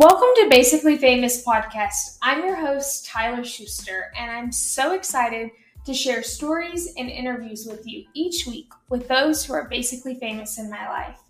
Welcome to Basically Famous Podcast. I'm your host, Tyler Schuster, and I'm so excited to share stories and interviews with you each week with those who are basically famous in my life.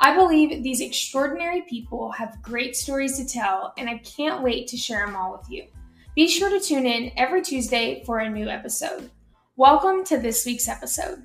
I believe these extraordinary people have great stories to tell, and I can't wait to share them all with you. Be sure to tune in every Tuesday for a new episode. Welcome to this week's episode.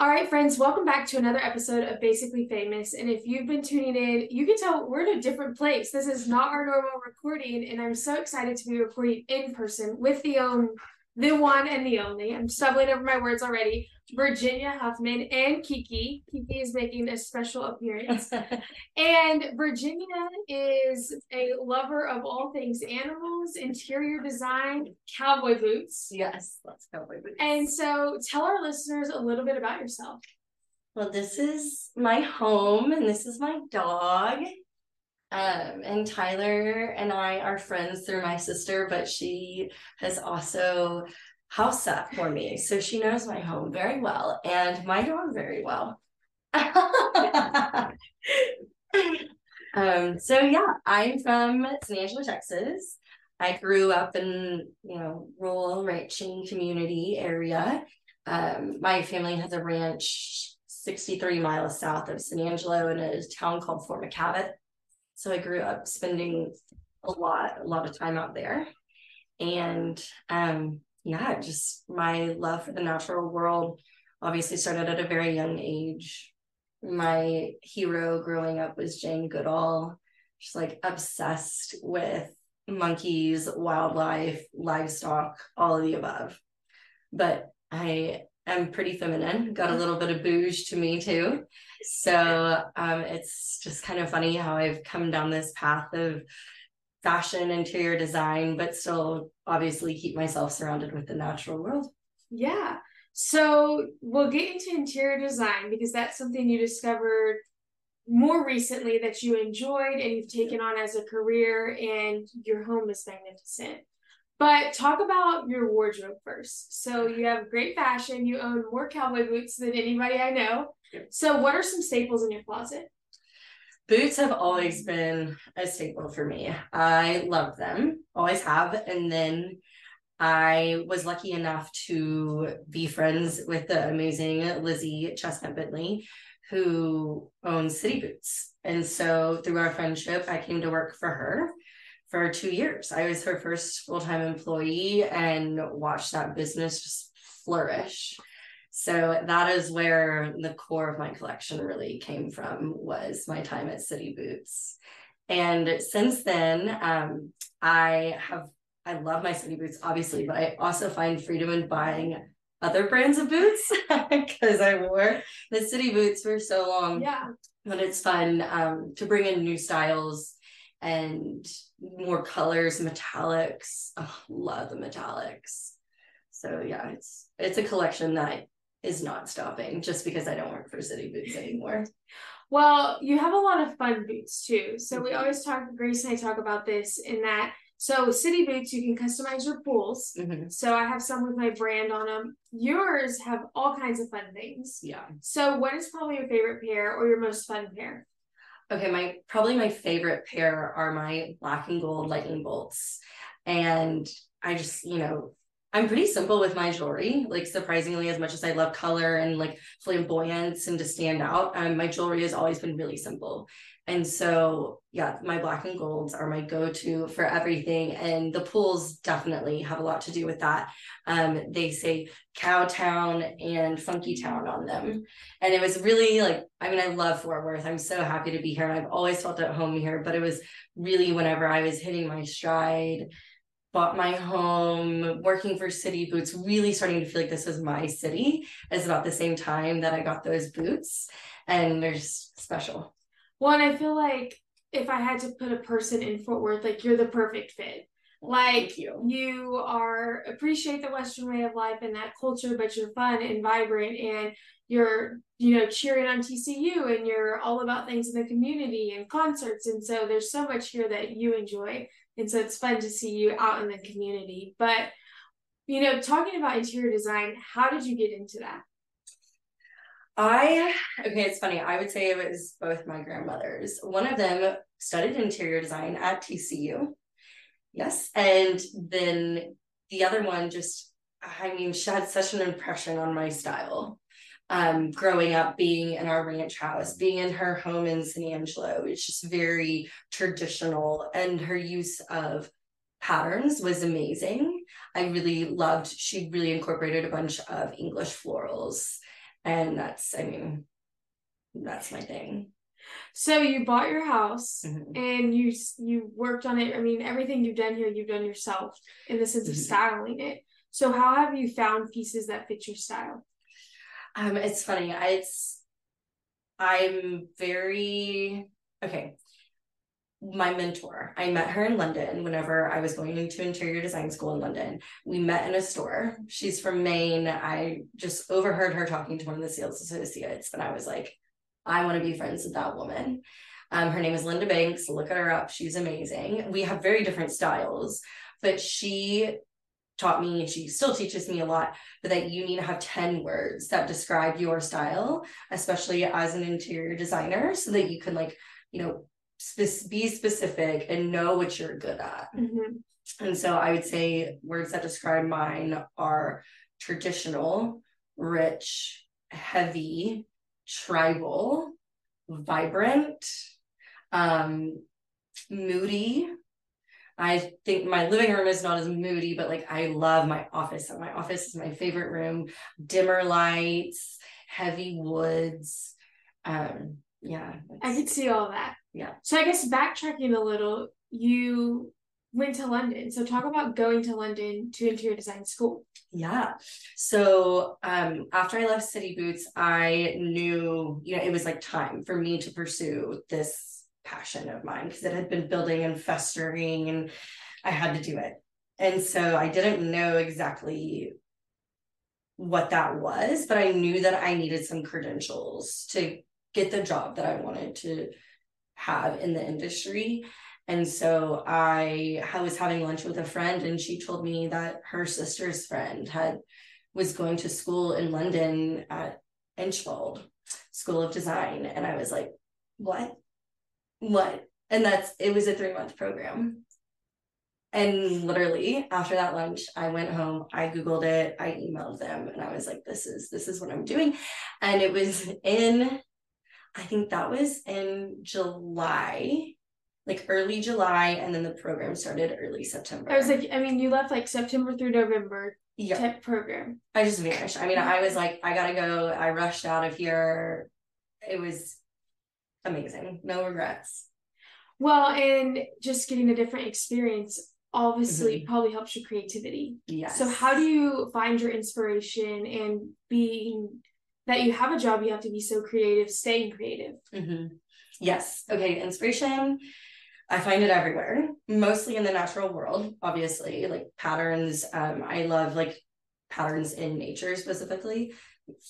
All right, friends, welcome back to another episode of Basically Famous. And if you've been tuning in, you can tell we're in a different place. This is not our normal recording, and I'm so excited to be recording in person with the own, the one and the only. I'm stumbling over my words already. Virginia Huffman and Kiki. Kiki is making a special appearance. and Virginia is a lover of all things animals, interior design, cowboy boots. Yes, that's cowboy boots. And so tell our listeners a little bit about yourself. Well, this is my home and this is my dog. Um, and Tyler and I are friends through my sister, but she has also house sat for me. So she knows my home very well and my dog very well. um, so yeah, I'm from San Angelo, Texas. I grew up in, you know, rural ranching community area. Um, my family has a ranch 63 miles south of San Angelo in a town called Fort McKavett. So I grew up spending a lot, a lot of time out there. And um, yeah, just my love for the natural world obviously started at a very young age. My hero growing up was Jane Goodall. She's like obsessed with monkeys, wildlife, livestock, all of the above. But I am pretty feminine, got a little bit of bouge to me too. So um, it's just kind of funny how I've come down this path of fashion, interior design, but still obviously keep myself surrounded with the natural world. Yeah. So we'll get into interior design because that's something you discovered more recently that you enjoyed and you've taken on as a career, and your home is magnificent. But talk about your wardrobe first. So you have great fashion, you own more cowboy boots than anybody I know. So, what are some staples in your closet? Boots have always been a staple for me. I love them, always have. And then I was lucky enough to be friends with the amazing Lizzie Chestnut Bentley, who owns City Boots. And so through our friendship, I came to work for her for two years. I was her first full time employee and watched that business just flourish. So that is where the core of my collection really came from was my time at City Boots. And since then, um, I have I love my City Boots, obviously, but I also find freedom in buying other brands of boots because I wore the City Boots for so long. Yeah. But it's fun um, to bring in new styles and more colors, metallics. Oh, love the metallics. So yeah, it's it's a collection that is not stopping just because I don't work for City Boots anymore. Well, you have a lot of fun boots too. So we mm-hmm. always talk, Grace and I talk about this in that. So City Boots, you can customize your pools. Mm-hmm. So I have some with my brand on them. Yours have all kinds of fun things. Yeah. So what is probably your favorite pair or your most fun pair? Okay, my probably my favorite pair are my black and gold lightning bolts. And I just, you know, I'm pretty simple with my jewelry, like surprisingly, as much as I love color and like flamboyance and to stand out, um, my jewelry has always been really simple. And so, yeah, my black and golds are my go to for everything. And the pools definitely have a lot to do with that. Um, they say Cowtown and Funky Town on them. And it was really like, I mean, I love Fort Worth. I'm so happy to be here. And I've always felt at home here, but it was really whenever I was hitting my stride bought my home, working for City Boots, really starting to feel like this was my city is about the same time that I got those boots. And they're just special. Well, and I feel like if I had to put a person in Fort Worth, like you're the perfect fit. Like you. you are appreciate the Western way of life and that culture, but you're fun and vibrant and you're, you know, cheering on TCU and you're all about things in the community and concerts. And so there's so much here that you enjoy. And so it's fun to see you out in the community. But, you know, talking about interior design, how did you get into that? I okay, it's funny. I would say it was both my grandmothers. One of them studied interior design at TCU. Yes. And then the other one just I mean, she had such an impression on my style. Um, growing up being in our ranch house, being in her home in San Angelo, it's just very traditional, and her use of patterns was amazing. I really loved, she really incorporated a bunch of English florals and that's i mean that's my thing so you bought your house mm-hmm. and you you worked on it i mean everything you've done here you've done yourself in the sense of mm-hmm. styling it so how have you found pieces that fit your style um it's funny I, it's i'm very okay my mentor. I met her in London whenever I was going into interior design school in London. We met in a store. She's from Maine. I just overheard her talking to one of the sales associates, and I was like, I want to be friends with that woman. Um, her name is Linda Banks. Look at her up. She's amazing. We have very different styles, but she taught me, and she still teaches me a lot, but that you need to have 10 words that describe your style, especially as an interior designer, so that you can like, you know, be specific and know what you're good at. Mm-hmm. And so I would say words that describe mine are traditional, rich, heavy, tribal, vibrant, um, moody. I think my living room is not as moody, but like I love my office. My office is my favorite room. Dimmer lights, heavy woods. Um, yeah. I could see all that. Yeah. So I guess backtracking a little, you went to London. So talk about going to London to interior design school. Yeah. So um after I left City Boots, I knew, you know, it was like time for me to pursue this passion of mine because it had been building and festering and I had to do it. And so I didn't know exactly what that was, but I knew that I needed some credentials to get the job that I wanted to have in the industry. And so I, I was having lunch with a friend and she told me that her sister's friend had was going to school in London at Inchbald School of Design. And I was like, what? What? And that's it was a three month program. And literally after that lunch, I went home, I Googled it, I emailed them, and I was like, this is this is what I'm doing. And it was in I think that was in July, like early July, and then the program started early September. I was like, I mean, you left like September through November yeah. type program. I just vanished. I mean, I was like, I gotta go. I rushed out of here. It was amazing. No regrets. Well, and just getting a different experience obviously mm-hmm. probably helps your creativity. Yes. So how do you find your inspiration and being that you have a job, you have to be so creative, staying creative. Mm-hmm. Yes. Okay. Inspiration. I find it everywhere, mostly in the natural world, obviously, like patterns. Um, I love like patterns in nature specifically,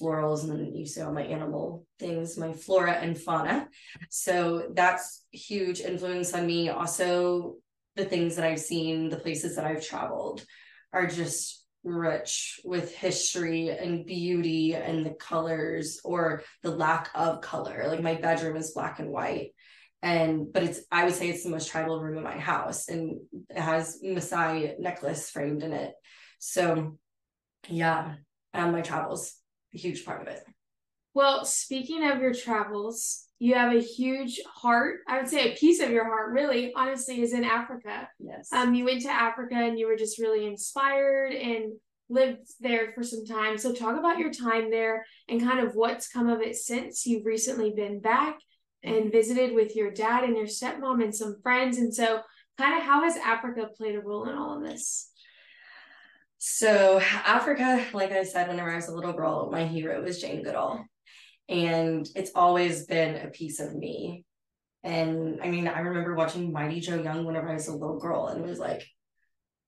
florals, and you see all my animal things, my flora and fauna. So that's huge influence on me. Also, the things that I've seen, the places that I've traveled are just rich with history and beauty and the colors or the lack of color. Like my bedroom is black and white. And but it's I would say it's the most tribal room in my house and it has Maasai necklace framed in it. So yeah, and my travels, a huge part of it. Well, speaking of your travels, you have a huge heart. I would say a piece of your heart, really, honestly, is in Africa. Yes. Um, you went to Africa and you were just really inspired and lived there for some time. So talk about your time there and kind of what's come of it since you've recently been back and visited with your dad and your stepmom and some friends. And so kind of how has Africa played a role in all of this? So, Africa, like I said, whenever I was a little girl, my hero was Jane Goodall. And it's always been a piece of me. And I mean, I remember watching Mighty Joe Young whenever I was a little girl and was like,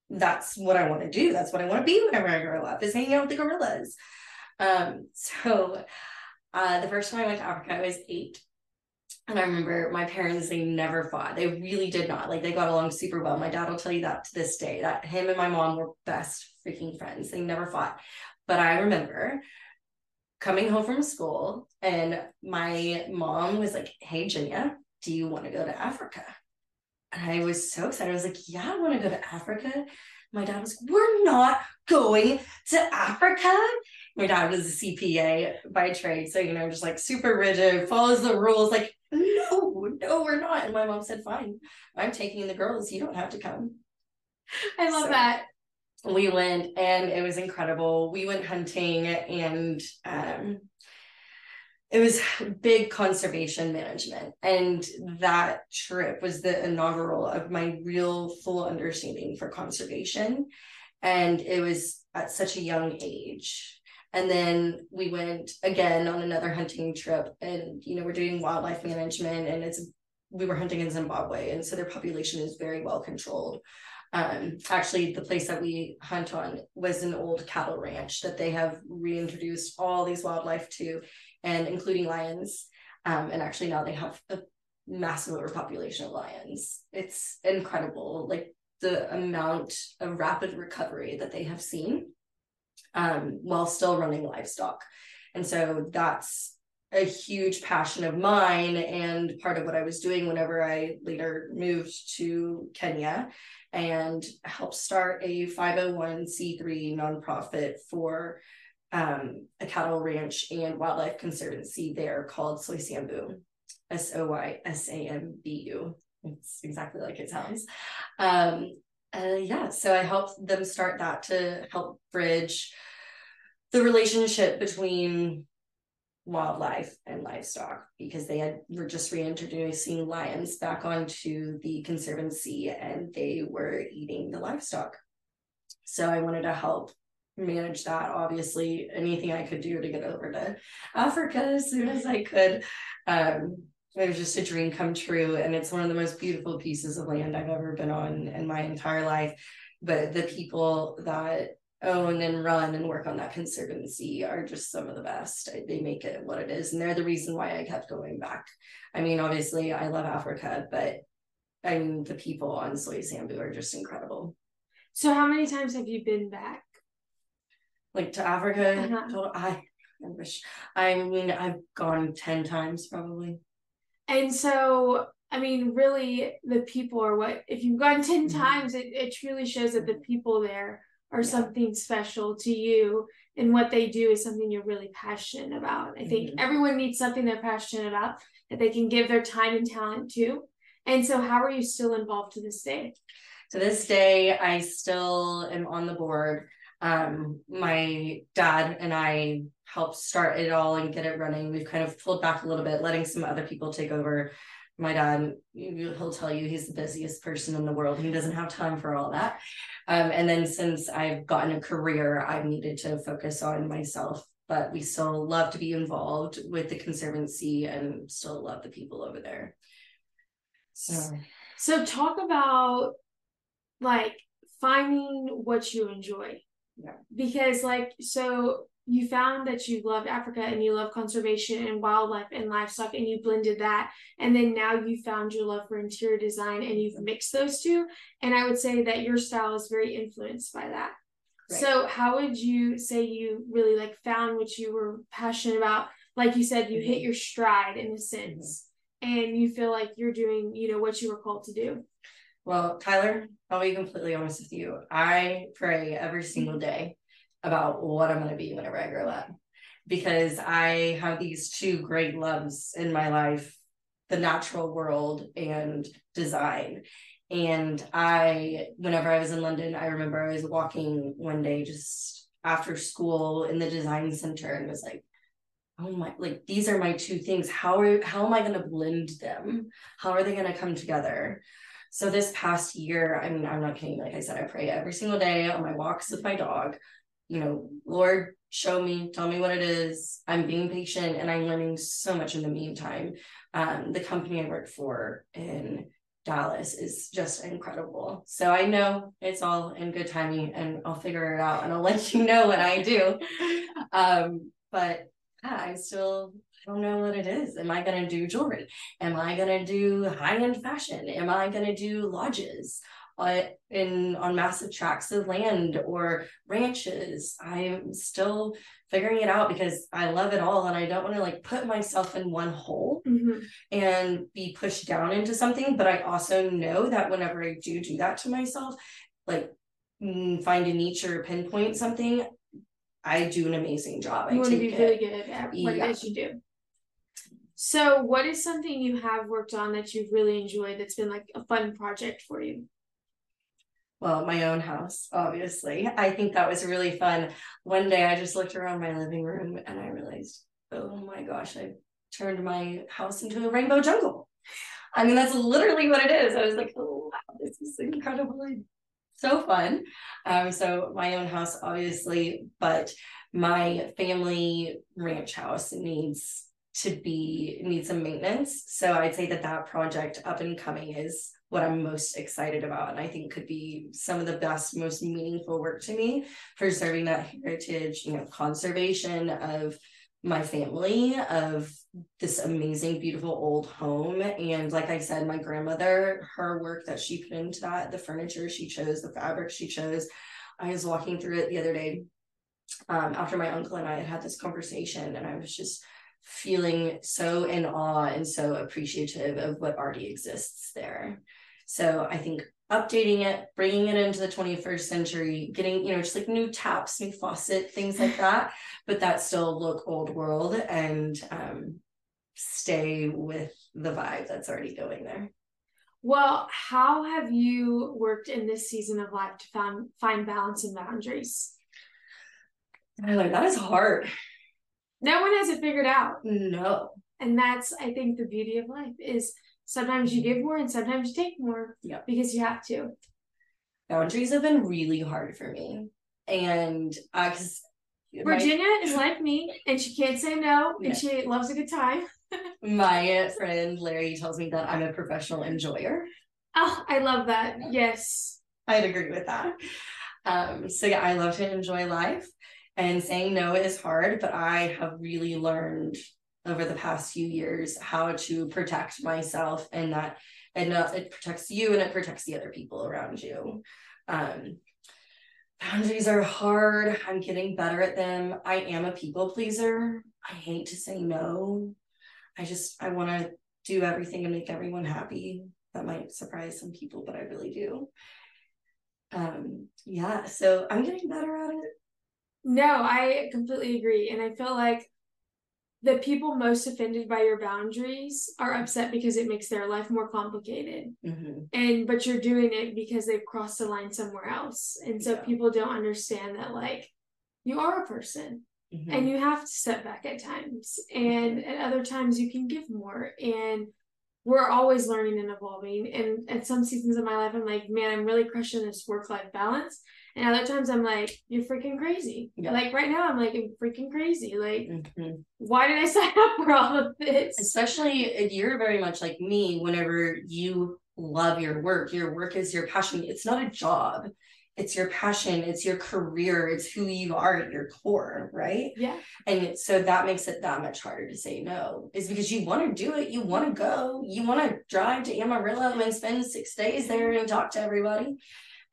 that's what I want to do. That's what I want to be whenever I grow up is hanging out with the gorillas. Um, so uh, the first time I went to Africa, I was eight. And I remember my parents, they never fought. They really did not. Like they got along super well. My dad will tell you that to this day, that him and my mom were best freaking friends. They never fought. But I remember coming home from school and my mom was like, Hey, Jenya, do you want to go to Africa? And I was so excited. I was like, Yeah, I want to go to Africa. My dad was, like, We're not going to Africa. My dad was a CPA by trade. So, you know, just like super rigid, follows the rules. Like, no, no, we're not. And my mom said, Fine, I'm taking the girls. You don't have to come. I love so, that. We went and it was incredible. We went hunting and um it was big conservation management and that trip was the inaugural of my real full understanding for conservation and it was at such a young age and then we went again on another hunting trip and you know we're doing wildlife management and it's we were hunting in zimbabwe and so their population is very well controlled um, actually the place that we hunt on was an old cattle ranch that they have reintroduced all these wildlife to and including lions. Um, and actually now they have a massive overpopulation of lions. It's incredible, like the amount of rapid recovery that they have seen um, while still running livestock. And so that's a huge passion of mine and part of what I was doing whenever I later moved to Kenya and helped start a 501c3 nonprofit for um, a cattle ranch and wildlife conservancy there called Soysambu, S O Y S A M B U. It's exactly like it sounds. Um, uh, yeah, so I helped them start that to help bridge the relationship between wildlife and livestock because they had were just reintroducing lions back onto the conservancy and they were eating the livestock. So I wanted to help manage that obviously anything i could do to get over to africa as soon as i could um it was just a dream come true and it's one of the most beautiful pieces of land i've ever been on in my entire life but the people that own and run and work on that conservancy are just some of the best they make it what it is and they're the reason why i kept going back i mean obviously i love africa but i mean the people on Soysambu are just incredible so how many times have you been back like to Africa. Uh-huh. I, I wish. I mean, I've gone ten times probably. And so, I mean, really, the people are what. If you've gone 10 mm-hmm. times, it it truly shows that the people there are yeah. something special to you, and what they do is something you're really passionate about. I think mm-hmm. everyone needs something they're passionate about that they can give their time and talent to. And so, how are you still involved to this day? To this day, I still am on the board um, my dad and I helped start it all and get it running. We've kind of pulled back a little bit, letting some other people take over. My dad, he'll tell you he's the busiest person in the world. He doesn't have time for all that. Um, and then since I've gotten a career, I've needed to focus on myself. But we still love to be involved with the conservancy and still love the people over there. So, so talk about like finding what you enjoy yeah. Because like so you found that you loved Africa and you love conservation and wildlife and livestock and you blended that and then now you found your love for interior design and you've mixed those two and I would say that your style is very influenced by that. Right. So how would you say you really like found what you were passionate about? Like you said you mm-hmm. hit your stride in a sense mm-hmm. and you feel like you're doing, you know, what you were called to do. Well, Tyler, I'll be completely honest with you. I pray every single day about what I'm going to be whenever I grow up because I have these two great loves in my life the natural world and design. And I, whenever I was in London, I remember I was walking one day just after school in the design center and was like, oh my, like these are my two things. How are, how am I going to blend them? How are they going to come together? So this past year, I mean, I'm not kidding. Like I said, I pray every single day on my walks with my dog. You know, Lord, show me, tell me what it is. I'm being patient and I'm learning so much in the meantime. Um, the company I work for in Dallas is just incredible. So I know it's all in good timing and I'll figure it out and I'll let you know when I do. Um, but yeah, I still don't know what it is. Am I going to do jewelry? Am I going to do high end fashion? Am I going to do lodges? Uh, in on massive tracts of land or ranches. I'm still figuring it out because I love it all and I don't want to like put myself in one hole mm-hmm. and be pushed down into something. But I also know that whenever I do do that to myself, like mm, find a niche or pinpoint something, I do an amazing job. You I want to be it. really good at what yeah. you do. So, what is something you have worked on that you've really enjoyed that's been like a fun project for you? well, my own house, obviously. I think that was really fun. One day I just looked around my living room and I realized, oh my gosh, I turned my house into a rainbow jungle. I mean, that's literally what it is. I was like, oh, wow, this is incredibly so fun. Um, so my own house, obviously, but my family ranch house needs to be need some maintenance. So I'd say that that project up and coming is what I'm most excited about. And I think could be some of the best, most meaningful work to me, preserving that heritage, you know, conservation of my family, of this amazing, beautiful old home. And like I said, my grandmother, her work that she put into that, the furniture she chose, the fabric she chose. I was walking through it the other day um, after my uncle and I had had this conversation, and I was just feeling so in awe and so appreciative of what already exists there. So I think updating it, bringing it into the 21st century, getting, you know, just like new taps, new faucet, things like that, but that still look old world and um, stay with the vibe that's already going there. Well, how have you worked in this season of life to find find balance and boundaries? Tyler, that is hard. No one has it figured out. No. And that's, I think, the beauty of life is sometimes you give more and sometimes you take more yeah because you have to. Boundaries have been really hard for me. And uh virginia my, is like me and she can't say no and she loves a good time. My friend larry tells me that i'm a professional enjoyer. Oh i love that. Yes. I'd agree with that. Um so yeah i love to enjoy life and saying no is hard but i have really learned over the past few years how to protect myself and that and uh, it protects you and it protects the other people around you. Um, boundaries are hard. I'm getting better at them. I am a people pleaser. I hate to say no. I just i want to do everything to make everyone happy. That might surprise some people but i really do. Um yeah so i'm getting better at it no i completely agree and i feel like the people most offended by your boundaries are upset because it makes their life more complicated mm-hmm. and but you're doing it because they've crossed the line somewhere else and so yeah. people don't understand that like you are a person mm-hmm. and you have to step back at times and mm-hmm. at other times you can give more and we're always learning and evolving and at some seasons of my life i'm like man i'm really crushing this work life balance and other times I'm like, you're freaking crazy. Yeah. Like right now, I'm like, I'm freaking crazy. Like, mm-hmm. why did I sign up for all of this? Especially, you're very much like me whenever you love your work. Your work is your passion. It's not a job, it's your passion, it's your career, it's who you are at your core, right? Yeah. And so that makes it that much harder to say no, is because you want to do it. You want to go, you want to drive to Amarillo and spend six days there and talk to everybody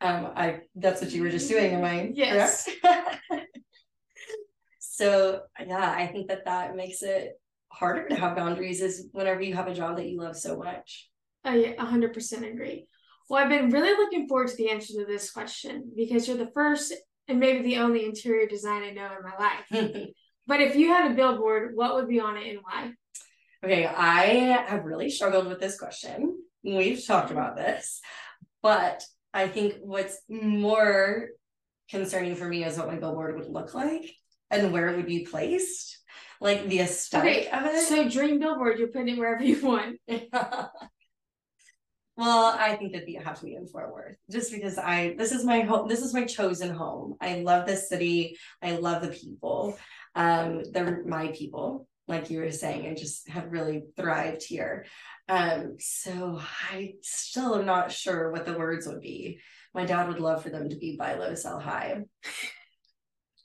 um, I that's what you were just doing, am I yes. so yeah, I think that that makes it harder to have boundaries is whenever you have a job that you love so much. I 100% agree. Well, I've been really looking forward to the answer to this question because you're the first and maybe the only interior design I know in my life. but if you had a billboard, what would be on it and why? Okay, I have really struggled with this question. We've talked about this, but I think what's more concerning for me is what my billboard would look like and where it would be placed, like the aesthetic okay, of it. So dream billboard, you're putting it wherever you want. Well, I think that you have to be in Fort Worth just because I this is my home. This is my chosen home. I love this city. I love the people. Um, they're my people, like you were saying, and just have really thrived here. Um, so I still am not sure what the words would be. My dad would love for them to be buy low, sell high.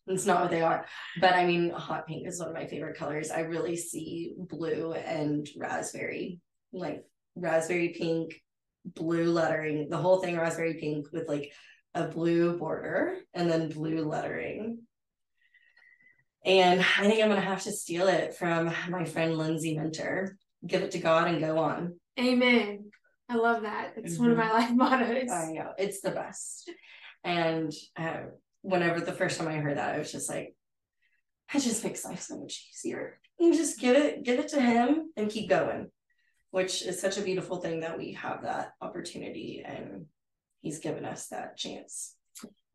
It's not what they are. But I mean, hot pink is one of my favorite colors. I really see blue and raspberry, like raspberry pink, blue lettering, the whole thing raspberry pink with like a blue border and then blue lettering. And I think I'm gonna have to steal it from my friend Lindsay Mentor. Give it to God and go on. Amen. I love that. It's mm-hmm. one of my life mottos. I know it's the best. And uh, whenever the first time I heard that, I was just like, it just makes life so much easier. You just give it, give it to him and keep going, which is such a beautiful thing that we have that opportunity and he's given us that chance.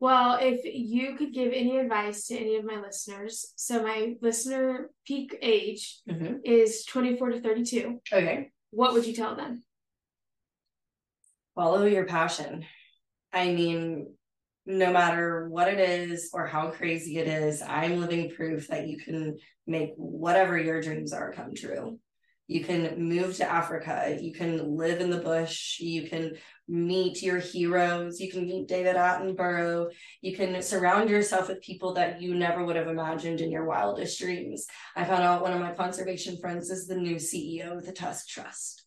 Well, if you could give any advice to any of my listeners, so my listener peak age mm-hmm. is 24 to 32. Okay. What would you tell them? Follow your passion. I mean, no matter what it is or how crazy it is, I'm living proof that you can make whatever your dreams are come true. You can move to Africa. You can live in the bush. You can meet your heroes. You can meet David Attenborough. You can surround yourself with people that you never would have imagined in your wildest dreams. I found out one of my conservation friends is the new CEO of the Tusk Trust.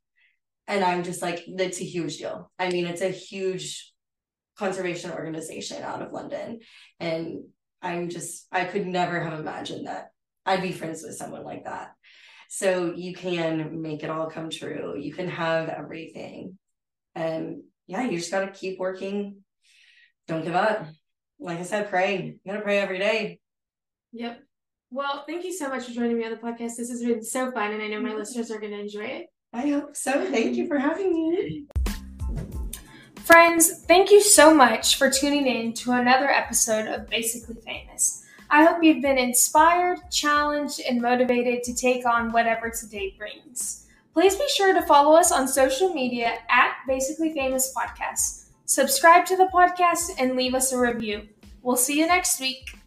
And I'm just like, that's a huge deal. I mean, it's a huge conservation organization out of London. And I'm just, I could never have imagined that I'd be friends with someone like that. So you can make it all come true. You can have everything. And yeah, you just got to keep working. Don't give up. Like I said, pray. You got to pray every day. Yep. Well, thank you so much for joining me on the podcast. This has been so fun, and I know my mm-hmm. listeners are going to enjoy it. I hope so. Thank you for having me. Friends, thank you so much for tuning in to another episode of Basically Famous. I hope you've been inspired, challenged, and motivated to take on whatever today brings. Please be sure to follow us on social media at Basically Famous Podcast. Subscribe to the podcast and leave us a review. We'll see you next week.